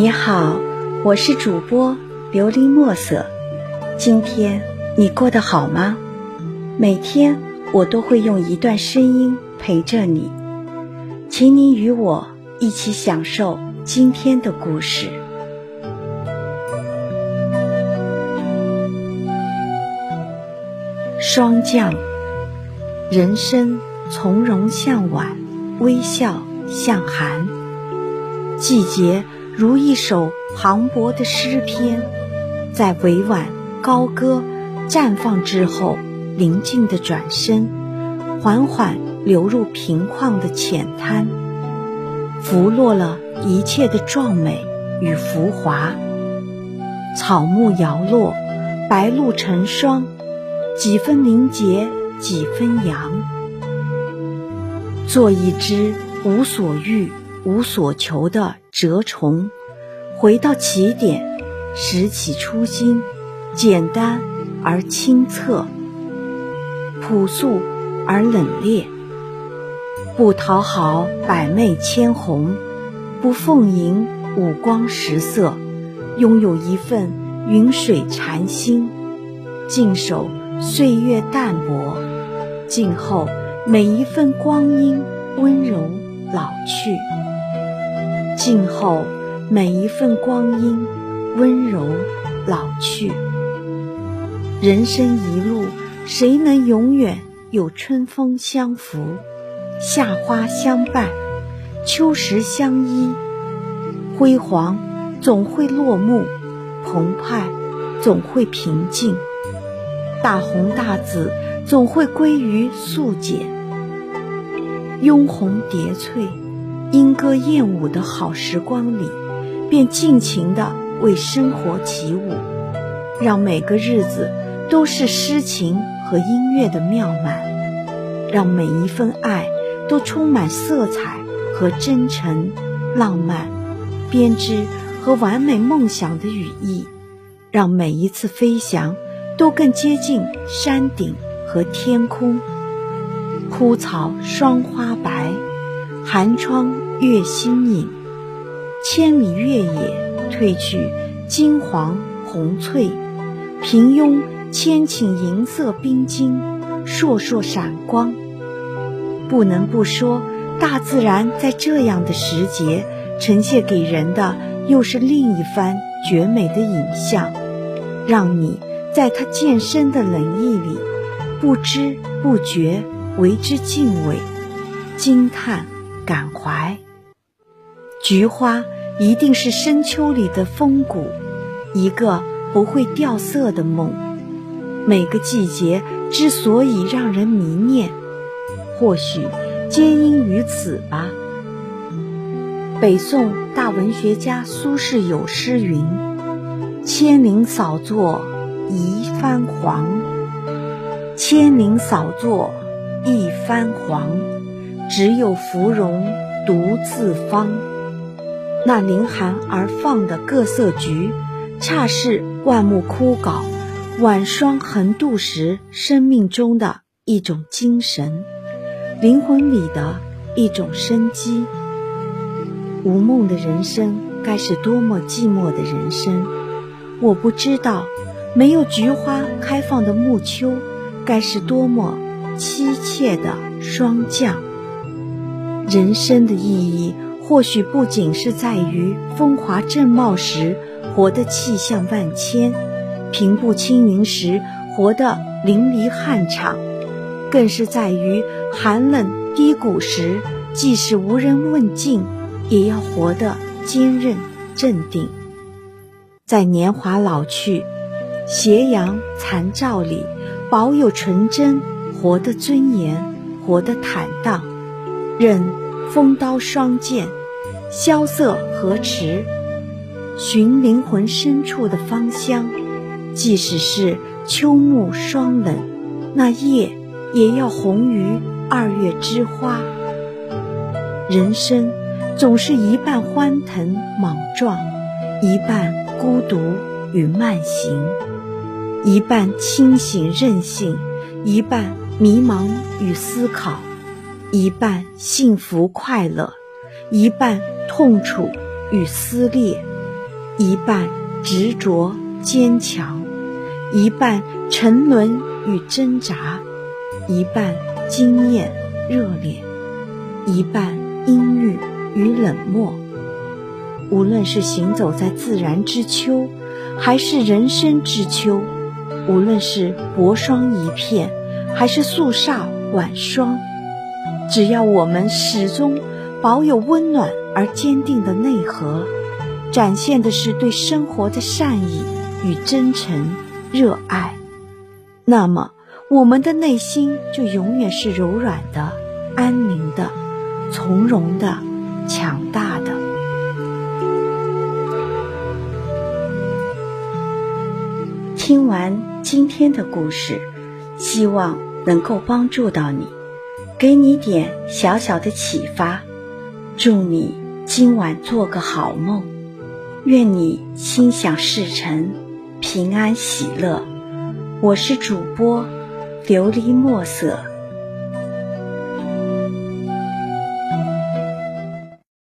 你好，我是主播琉璃墨色。今天你过得好吗？每天我都会用一段声音陪着你，请你与我一起享受今天的故事。霜降，人生从容向晚，微笑向寒。季节。如一首磅礴的诗篇，在委婉高歌绽放之后，宁静的转身，缓缓流入平旷的浅滩，拂落了一切的壮美与浮华。草木摇落，白露成霜，几分凝结，几分扬。做一只无所欲。无所求的蛰虫，回到起点，拾起初心，简单而清澈，朴素而冷冽，不讨好百媚千红，不奉迎五光十色，拥有一份云水禅心，静守岁月淡泊，静候每一份光阴温柔老去。静候每一份光阴温柔老去。人生一路，谁能永远有春风相扶，夏花相伴，秋实相依？辉煌总会落幕，澎湃总会平静，大红大紫总会归于素简，拥红叠翠。莺歌燕舞的好时光里，便尽情地为生活起舞，让每个日子都是诗情和音乐的妙满，让每一份爱都充满色彩和真诚、浪漫、编织和完美梦想的羽翼，让每一次飞翔都更接近山顶和天空。枯草霜花白。寒窗月新影，千里越野褪去金黄红翠，平庸千顷银色冰晶，烁烁闪光。不能不说，大自然在这样的时节呈现给人的，又是另一番绝美的影像，让你在它渐深的冷意里，不知不觉为之敬畏、惊叹。感怀，菊花一定是深秋里的风骨，一个不会掉色的梦。每个季节之所以让人迷念，或许皆因于此吧。北宋大文学家苏轼有诗云：“千林扫作一番黄，千林扫作一番黄。”只有芙蓉独自芳。那凌寒而放的各色菊，恰是万木枯槁、晚霜横渡时生命中的一种精神，灵魂里的一种生机。无梦的人生，该是多么寂寞的人生！我不知道，没有菊花开放的暮秋，该是多么凄切的霜降。人生的意义，或许不仅是在于风华正茂时活得气象万千，平步青云时活得淋漓酣畅，更是在于寒冷低谷时，即使无人问津，也要活得坚韧镇定。在年华老去、斜阳残照里，保有纯真，活得尊严，活得坦荡。任风刀霜剑，萧瑟河池，寻灵魂深处的芳香。即使是秋暮霜冷，那叶也要红于二月之花。人生总是一半欢腾莽撞，一半孤独与慢行，一半清醒任性，一半迷茫与思考。一半幸福快乐，一半痛楚与撕裂，一半执着坚强，一半沉沦与挣扎，一半惊艳热烈，一半阴郁与冷漠。无论是行走在自然之秋，还是人生之秋；无论是薄霜一片，还是肃杀晚霜，只要我们始终保有温暖而坚定的内核，展现的是对生活的善意与真诚热爱，那么我们的内心就永远是柔软的、安宁的、从容的、强大的。听完今天的故事，希望能够帮助到你，给你点小小的启发。祝你今晚做个好梦，愿你心想事成，平安喜乐。我是主播琉璃墨色。